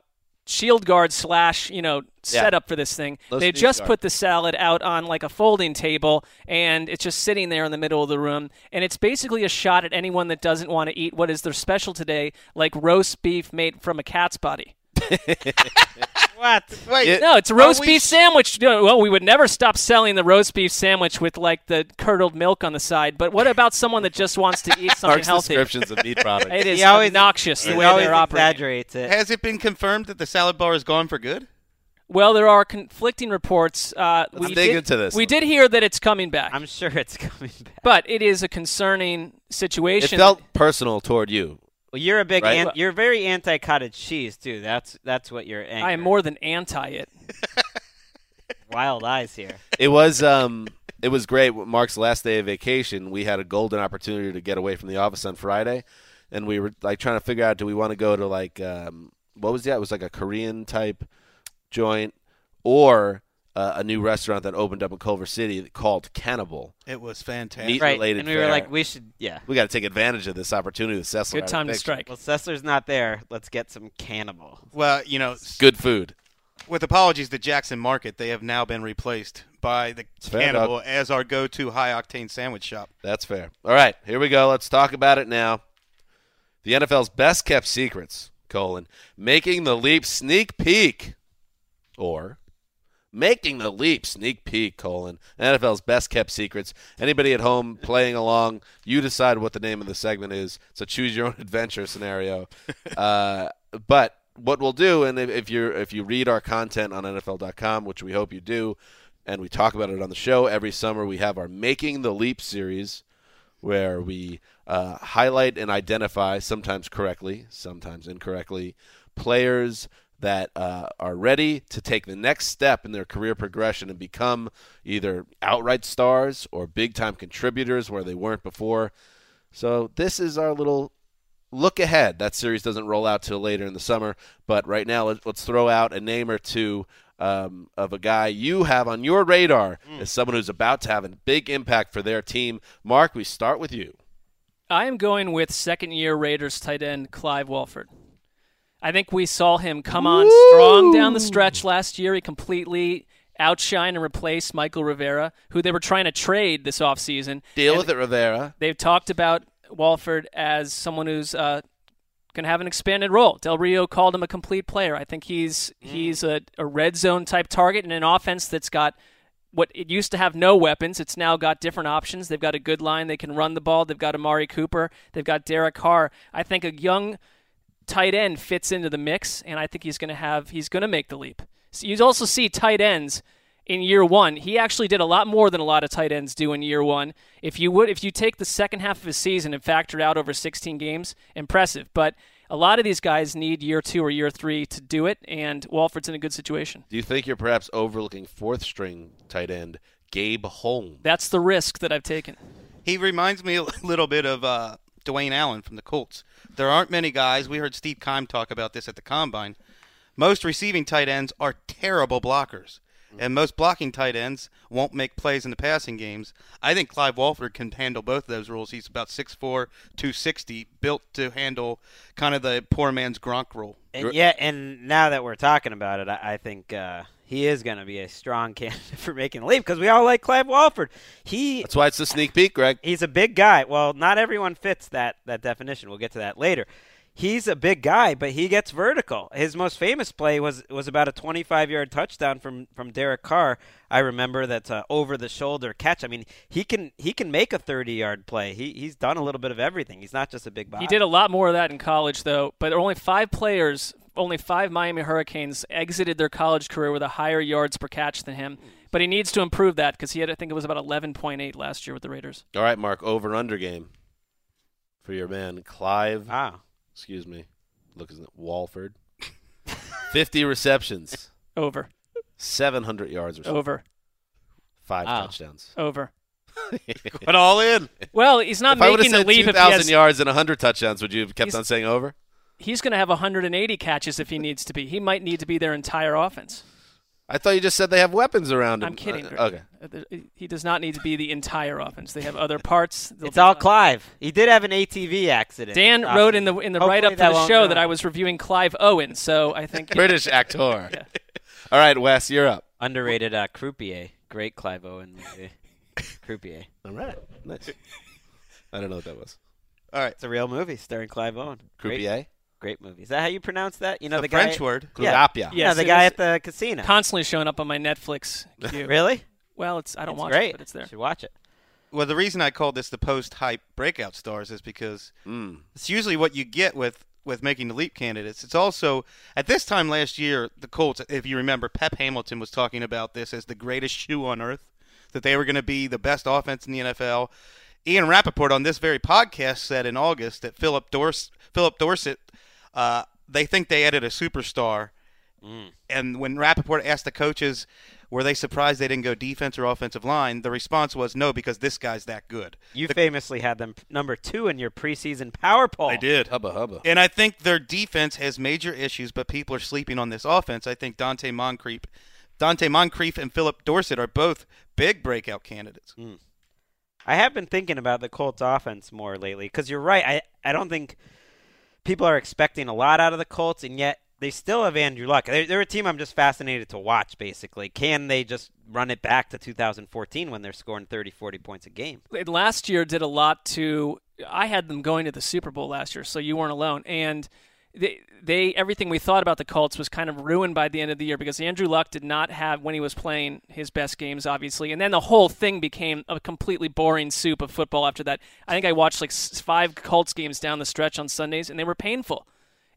Shield guard slash, you know, Yeah. setup for this thing. Low they just guard. put the salad out on like a folding table, and it's just sitting there in the middle of the room. And it's basically a shot at anyone that doesn't want to eat what is their special today, like roast beef made from a cat's body. What? Wait, It- No, it's a roast beef s- sandwich. Well, we would never stop selling the roast beef sandwich with like the curdled milk on the side. But what about someone that just wants to eat something Marc's healthy? descriptions of meat products. It is He always- obnoxious the way always they're operating. it. has it been confirmed that the salad bar is gone for good? Well, there are conflicting reports. Uh, Let's we dig did, into this. We did hear that it's coming back, I'm sure it's coming back. but it is a concerning It situation. felt personal toward you. Well, you're a big, Right. an- you're very anti cottage cheese too. That's that's what you're. I am more than anti it. wild eyes here. It was um it was great. Marc's last day of vacation, we had a golden opportunity to get away from the office on Friday, and we were like trying to figure out do we want to go to like um what was that? It was like a Korean type joint or uh, a new restaurant that opened up in Culver City called Cannibal. It was fantastic. Meat Right, related and we were like, we should, yeah. We got to take advantage of this opportunity. with Cecil Good time to strike. Well, Sessler's not there. Let's get some cannibal. Well, you know, s- Good food. with apologies to Jackson Market, they have now been replaced by the fair, Cannibal dog. as our go-to high-octane sandwich shop. That's fair. All right, here we go. Let's talk about it now. The NFL's best kept secrets, colon, making the leap sneak peek. Or making the leap sneak peek, colon, NFL's best kept secrets. Anybody at home playing along, you decide what the name of the segment is. So choose your own adventure scenario. uh, but what we'll do, and if, you if you read our content on NFL.com, which we hope you do, and we talk about it on the show every summer, we have our Making the Leap series, where we uh, highlight and identify, sometimes correctly, sometimes incorrectly, players that uh, are ready to take the next step in their career progression and become either outright stars or big time contributors where they weren't before. So this is our little look ahead. That series doesn't roll out till later in the summer, but right now let- let's throw out a name or two um, of a guy you have on your radar as someone who's about to have a big impact for their team. Marc, we start with you. I am going with second year Raiders tight end Clive Walford. I think we saw him come on strong down the stretch last year. He completely outshined and replaced Mychal Rivera, who they were trying to trade this offseason. Deal And with it, Rivera. They've talked about Walford as someone who's uh, going to have an expanded role. Del Rio called him a complete player. I think he's he's a, a red zone type target in an offense that's got what it used to have no weapons. It's now got different options. They've got a good line. They can run the ball. They've got Amari Cooper. They've got Derek Carr. I think a young tight end fits into the mix, and I think he's going to have he's going to make the leap. So you also see tight ends in year one. He actually did a lot more than a lot of tight ends do in year one. If you would, if you take the second half of his season and factor out over 16 games, impressive. But a lot of these guys need year two or year three to do it, and Walford's in a good situation. Do you think you're perhaps overlooking fourth string tight end Gabe Holmes? That's the risk that I've taken. He reminds me a little bit of uh, Dwayne Allen from the Colts. There aren't many guys. We heard Steve Keim talk about this at the combine. Most receiving tight ends are terrible blockers, and most blocking tight ends won't make plays in the passing games. I think Clive Walford can handle both of those roles. He's about 6'4", 260, built to handle kind of the poor man's Gronk role. And yeah, and now that we're talking about it, I, I think uh, he is going to be a strong candidate for making the leap because we all like Clive Walford. He That's why it's a sneak peek, Gregg. he's a big guy. Well, not everyone fits that that definition. We'll get to that later. He's a big guy, but he gets vertical. His most famous play was was about a 25-yard touchdown from from Derek Carr. I remember that's a uh, over the shoulder catch. I mean, he can he can make a 30-yard play. He he's done a little bit of everything. He's not just a big body. He did a lot more of that in college, though. But there are only five players, only five Miami Hurricanes exited their college career with a higher yards per catch than him. But he needs to improve that because he had, I think it was about 11.8 last year with the Raiders. All right, Marc, over under game for your man Clive. Ah. Excuse me. Look, isn't it Walford? 50 receptions, Over, 700 yards or so. over, Five Wow. touchdowns. over. Went all in. Well, he's not if I would making the leap if he 2,000 has. yards and 100 touchdowns, would you have kept on saying over? He's going to have 180 catches if he needs to be. He might need to be their entire offense. I thought you just said they have weapons around him. I'm kidding. Uh, okay. Uh, He does not need to be the entire offense. They have other parts. They'll It's be all fine. Clive. He did have an ATV accident. Dan Uh, wrote in the in the write up for the show go. that I was reviewing Clive Owen. So I think British actor. Yeah. All right, Wes, you're up. underrated uh, Croupier. Great Clive Owen movie. Croupier. All right. Nice. I don't know what that was. All right. It's a real movie starring Clive Owen. Great, Croupier? great movie. Is that how you pronounce that? You know a the guy. French word. Yeah. Croupier. Yes, yeah, the guy at the casino. constantly showing up on my Netflix queue. really? Well, it's I don't it's watch great. it, but it's there. You should watch it. Well, the reason I called this the post-hype breakout stars is because Mm. it's usually what you get with with making the leap candidates. It's also at this time last year, the Colts, if you remember, Pep Hamilton was talking about this as the greatest shoe on earth, that they were going to be the best offense in the NFL. Ian Rapoport on this very podcast said in August that Phillip Dors- Phillip Dorsett, uh, they think they added a superstar. And when Rapoport asked the coaches, were they surprised they didn't go defense or offensive line? The response was no, because this guy's that good. You famously had them number two in your preseason power poll. I did. Hubba hubba. And I think their defense has major issues, but people are sleeping on this offense. I think Donte Moncrief, Donte Moncrief and Phillip Dorsett are both big breakout candidates. I have been thinking about the Colts offense more lately because you're right. I, I don't think people are expecting a lot out of the Colts, and yet they still have Andrew Luck. They're, they're a team I'm just fascinated to watch, basically. Can they just run it back to 2014 when they're scoring 30, 40 points a game? Last year did a lot to. I had them going to the Super Bowl last year, so you weren't alone. And they, they everything we thought about the Colts was kind of ruined by the end of the year because Andrew Luck did not have when he was playing his best games, obviously, and then the whole thing became a completely boring soup of football after that. I think I watched like five Colts games down the stretch on Sundays, and they were painful.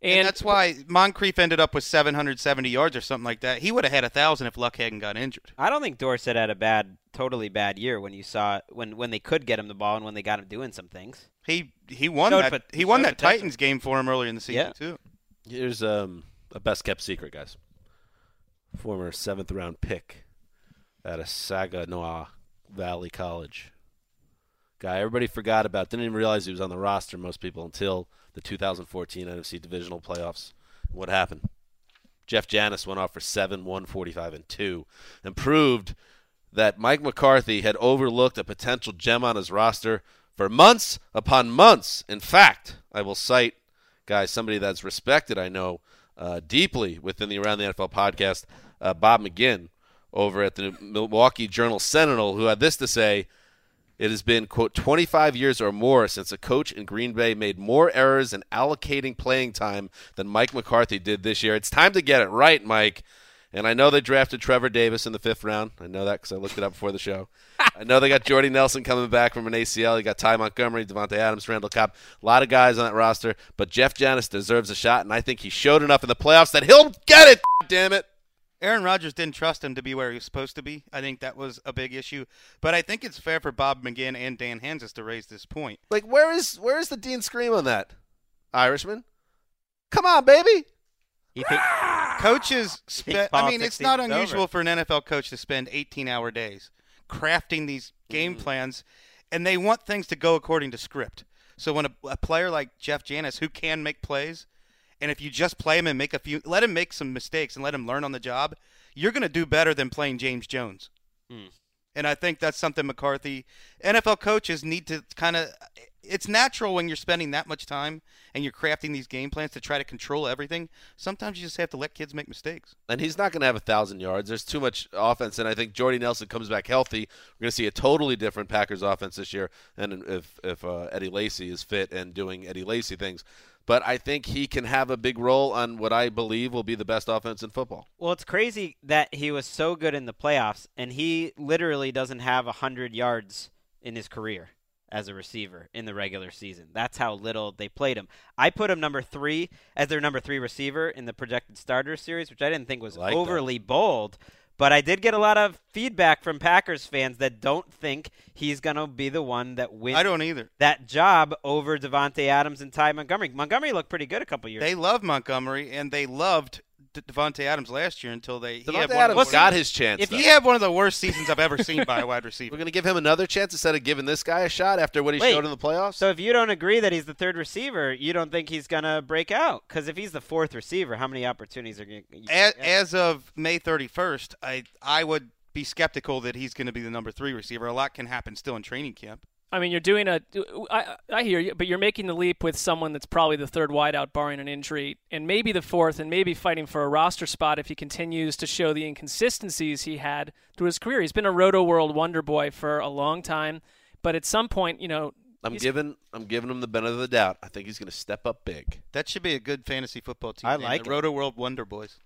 And, And, that's why Moncrief ended up with 770 yards or something like that. He would have had a thousand if Luck hadn't got injured. I don't think Dorsett had a bad, totally bad year when you saw when when they could get him the ball and when they got him doing some things. He he won Showed that pot- he won that potential. Titans game for him earlier in the season Yeah. too. Here's um, a best kept secret, guys. Former seventh round pick out of Saginaw Valley College. Guy everybody forgot about. Didn't even realize he was on the roster, most people, until the 2014 NFC Divisional Playoffs. What happened? Jeff Janis went off for 7, 145, and 2, and proved that Mike McCarthy had overlooked a potential gem on his roster for months upon months. In fact, I will cite, guys, somebody that's respected, I know, uh, deeply within the Around the NFL podcast, uh, Bob McGinn over at the Milwaukee Journal Sentinel, who had this to say It has been, quote, 25 years or more since a coach in Green Bay made more errors in allocating playing time than Mike McCarthy did this year. It's time to get it right, Mike. And I know they drafted Trevor Davis in the fifth round. I know that because I looked it up before the show. I know they got Jordy Nelson coming back from an ACL. You got Ty Montgomery, Davante Adams, Randall Cobb. A lot of guys on that roster. But Jeff Janis deserves a shot, and I think he showed enough in the playoffs that he'll get it, damn it. Aaron Rodgers didn't trust him to be where he was supposed to be. I think that was a big issue. But I think it's fair for Bob McGinn and Dan Hanzus to raise this point. Like, where is where is the Dean Scream on that? Irishman? Come on, baby. He think, Coaches spend. I mean, it's not unusual over. for an NFL coach to spend 18-hour days crafting these game Mm-hmm. plans, and they want things to go according to script. So when a, a player like Jeff Janis, who can make plays, and if you just play him and make a few, let him make some mistakes and let him learn on the job, you're going to do better than playing James Jones. Hmm. And I think that's something McCarthy, NFL coaches need to kind of. It's natural when you're spending that much time and you're crafting these game plans to try to control everything. Sometimes you just have to let kids make mistakes. And he's not going to have a thousand yards. There's too much offense, and I think Jordy Nelson comes back healthy. We're going to see a totally different Packers offense this year. And if if uh, Eddie Lacy is fit and doing Eddie Lacy things, but I think he can have a big role on what I believe will be the best offense in football. well, it's crazy that he was so good in the playoffs, and he literally doesn't have hundred yards in his career as a receiver in the regular season. That's how little they played him. I put him number three as their number three receiver in the projected starter series, which I didn't think was Like that. overly bold. But I did get a lot of feedback from Packers fans that don't think he's going to be the one that wins I don't either. that job over Davante Adams and Ty Montgomery. Montgomery looked pretty good a couple years They love Montgomery and they loved De- Davante Adams last year until they. he had Davante one of the Adams got his chance. if though. He had one of the worst seasons I've ever seen by a wide receiver, We're going to give him another chance instead of giving this guy a shot after what he Wait, showed in the playoffs. So if you don't agree that he's the third receiver, you don't think he's gonna break out? Because if he's the fourth receiver, how many opportunities are going to? As, as of May 31st, I I would be skeptical that he's going to be the number three receiver. A lot can happen still in training camp. I mean, you're doing a. I, I hear you, but you're making the leap with someone that's probably the third wideout, barring an injury, and maybe the fourth, and maybe fighting for a roster spot if he continues to show the inconsistencies he had through his career. He's been a Rotoworld wonder boy for a long time, but at some point, you know, I'm giving I'm giving him the benefit of the doubt. I think he's going to step up big. That should be a good fantasy football team. I name, like the it. Roto World Wonder Boys.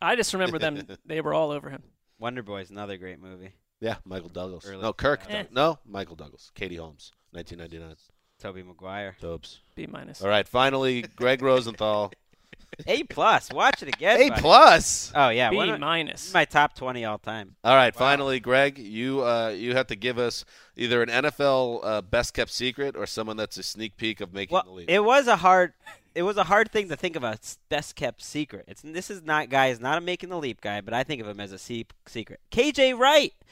I just remember them; they were all over him. Wonder Boy's another great movie. Yeah, Michael Douglas. Early. No, Kirk. Eh. Doug- No, Michael Douglas. Katie Holmes, 1999. Tobey Maguire. Tobes. B minus. All right, finally, Gregg Rosenthal. A plus. Watch it again. A buddy. plus. Oh yeah, B One, minus. my top twenty all time. All right, finally, Gregg, you uh, you have to give us either an NFL uh, best kept secret or someone that's a sneak peek of making the Well, league. it was a hard. It was a hard thing to think of a best kept secret. It's this is not guy is not a making the leap guy, but I think of him as a se- secret. KJ Wright, the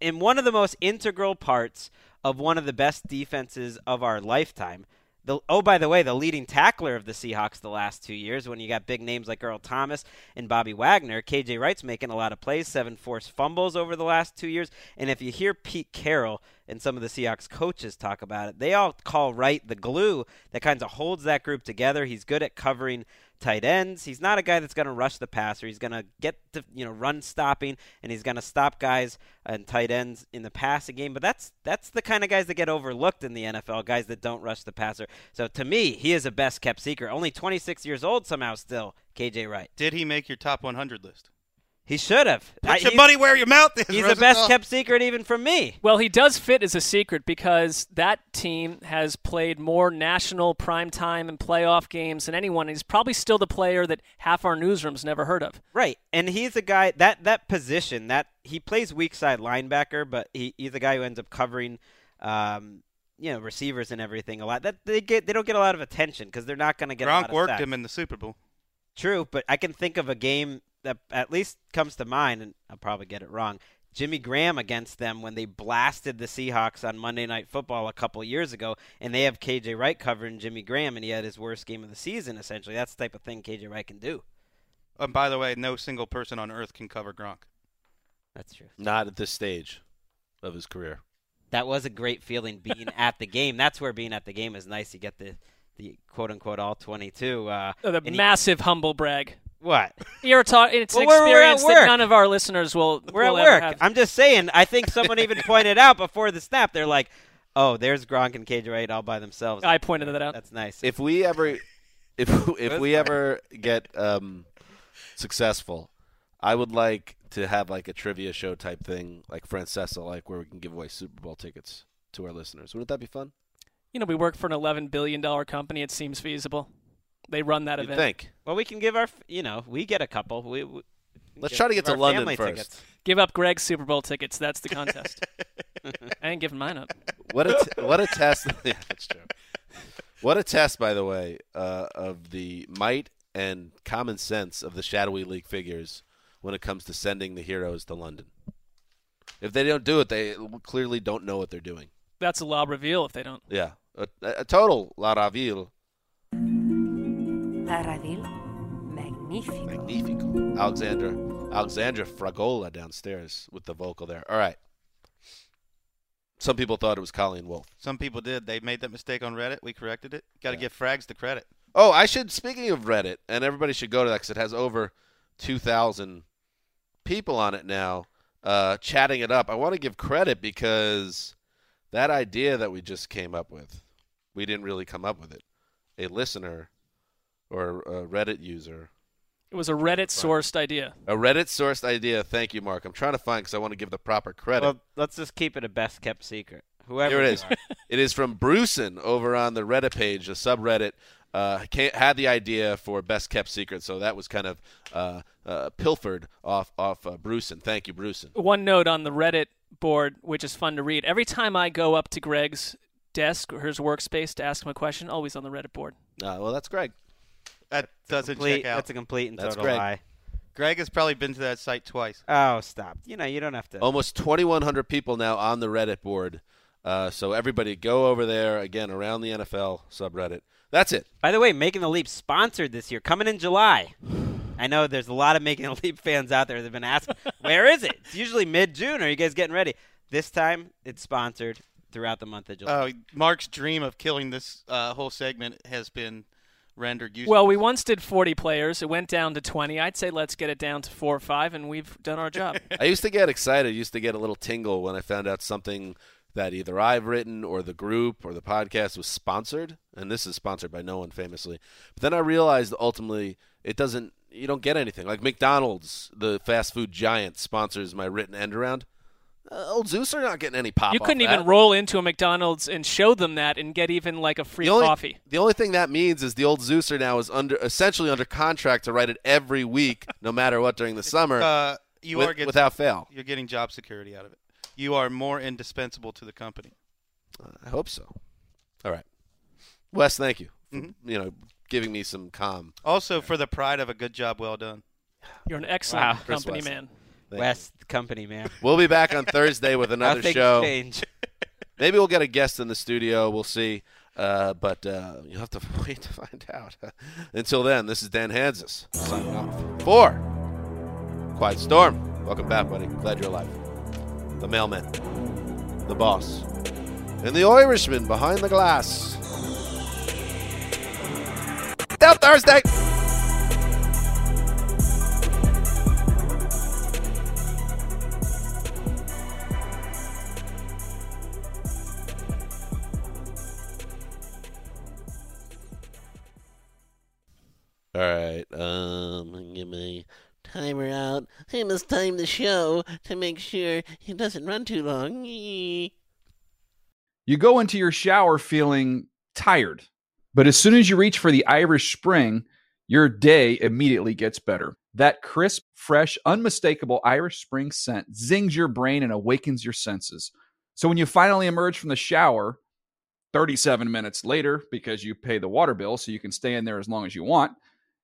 in one of the most integral parts of one of the best defenses of our lifetime. The, oh, by the way, the leading tackler of the Seahawks the last two years, when you got big names like Earl Thomas and Bobby Wagner, KJ Wright's making a lot of plays, seven forced fumbles over the last two years. And if you hear Pete Carroll and some of the Seahawks coaches talk about it, they all call Wright the glue that kind of holds that group together. He's good at covering tight ends. He's not a guy that's going to rush the passer. He's going to get to you know run stopping, and he's going to stop guys and tight ends in the passing game. But that's that's the kind of guys that get overlooked in the NFL, guys that don't rush the passer. So to me, he is a best kept secret. Only 26 years old somehow still. KJ Wright. Did he make your top 100 list? He should have. Put I- your money where your mouth is. He's the best kept secret even from me. Well, he does fit as a secret because that team has played more national primetime and playoff games than anyone. He's probably still the player that half our newsrooms never heard of. Right, and he's a guy that that position that he plays weak side linebacker, but he, he's a guy who ends up covering, um, you know, receivers and everything a lot. That they get they don't get a lot of attention because they're not going to get a lot Gronk of worked sacks. him in the Super Bowl. True, but I can think of a game that at least comes to mind, and I'll probably get it wrong. Jimmy Graham against them when they blasted the Seahawks on Monday Night Football a couple years ago, and they have KJ Wright covering Jimmy Graham, and he had his worst game of the season. Essentially, that's the type of thing KJ Wright can do. And by the way, no single person on earth can cover Gronk. That's true. Not at this stage of his career. that was a great feeling being at the game. That's where being at the game is nice. You get the the quote unquote all 22. Uh, Uh, The and he- massive humble brag. What? You're talking. It's Well, an we're- we're at experience that work. none of our listeners will. We're at will ever work. have. I'm just saying. I think someone even pointed out before the snap. They're like, "Oh, there's Gronk and KJ Wright all by themselves." I pointed that out. That's nice. If we ever, if if we ever get um, successful, I would like to have like a trivia show type thing, like Francesa, like where we can give away Super Bowl tickets to our listeners. Wouldn't that be fun? You know, we work for an 11 billion dollar company. It seems feasible. They run that You'd event. think. well, we can give our, you know, we get a couple. We, we Let's give- try to get to London first. tickets. Give up Gregg's Super Bowl tickets. That's the contest. I ain't giving mine up. What a t- what a test! yeah, that's true. What a test, by the way, uh, of the might and common sense of the shadowy league figures when it comes to sending the heroes to London. If they don't do it, they clearly don't know what they're doing. That's a la reveal if they don't. Yeah, a, a total la raville. Taraville. Magnifico. Magnifico. Alexandra Alexandra Fragola downstairs with the vocal there. All right. Some people thought it was Colleen Wolfe. Some people did. They made that mistake on Reddit. We corrected it. Got to give Frags the credit. Oh, I should. Speaking of Reddit, and everybody should go to that because it has over two thousand people on it now, uh, chatting it up. I want to give credit because that idea that we just came up with, we didn't really come up with it. A listener or a Reddit user It was a Reddit sourced idea. A Reddit sourced idea. Thank you, Marc. I'm trying to find because I want to give the proper credit. Well, let's just keep it a best kept secret. Whoever Here it you is. are. it is from Brucein over on the Reddit page, the subreddit. Uh, ca- had the idea for best kept secret, so that was kind of uh, uh, pilfered off off uh, Brucein. Thank you, Brucein. One note on the Reddit board, which is fun to read. Every time I go up to Gregg's desk or his workspace to ask him a question, always on the Reddit board. Uh, well, that's Gregg. That doesn't complete, check out. That's a complete and That's total Gregg. lie. Gregg has probably been to that site twice. Oh, stop. You know, you don't have to. Almost 2,100 people now on the Reddit board. Uh, so everybody go over there again around the NFL subreddit. That's it. By the way, Making the Leap sponsored this year, coming in July. I know there's a lot of Making the Leap fans out there that have been asking, where is it? It's usually mid June. Are you guys getting ready? This time, it's sponsored throughout the month of July. Uh, Marc's dream of killing this uh, whole segment has been rendered useless. Well, we once did 40 players. It went down to 20. I'd say let's get it down to four or five, and we've done our job. I used to get excited, used to get a little tingle when I found out something that either I've written or the group or the podcast was sponsored, and this is sponsored by no one famously. But then I realized ultimately it doesn't. You don't get anything. Like McDonald's, the fast food giant, sponsors my written end around. Uh, old Zeus are not getting any pop. you couldn't even that. roll into a McDonald's and show them that and get even like a free the only, coffee. The only thing that means is the old Zeuser now is under essentially under contract to write it every week, no matter what during the summer, uh, you with- are getting, without fail. You're getting job security out of it. You are more indispensable to the company. I hope so. All right, Wes, thank you. For, Mhm. You know, giving me some calm. Also, for the pride of a good job well done. You're an excellent Wow. Company Wesson. man. Thank West company, man. We'll be back on Thursday with another show. change. Maybe we'll get a guest in the studio. We'll see. Uh, but uh, you'll have to wait to find out. Until then, this is Dan Hanzus signing off for Quiet Storm. Welcome back, buddy. Glad you're alive. The mailman, the boss, and the Irishman behind the glass. Till Thursday. All right. Um, get my timer out. I must time the show to make sure it doesn't run too long. You go into your shower feeling tired, but as soon as you reach for the Irish Spring, your day immediately gets better. That crisp, fresh, unmistakable Irish Spring scent zings your brain and awakens your senses. So when you finally emerge from the shower, 37 minutes later, because you pay the water bill so you can stay in there as long as you want,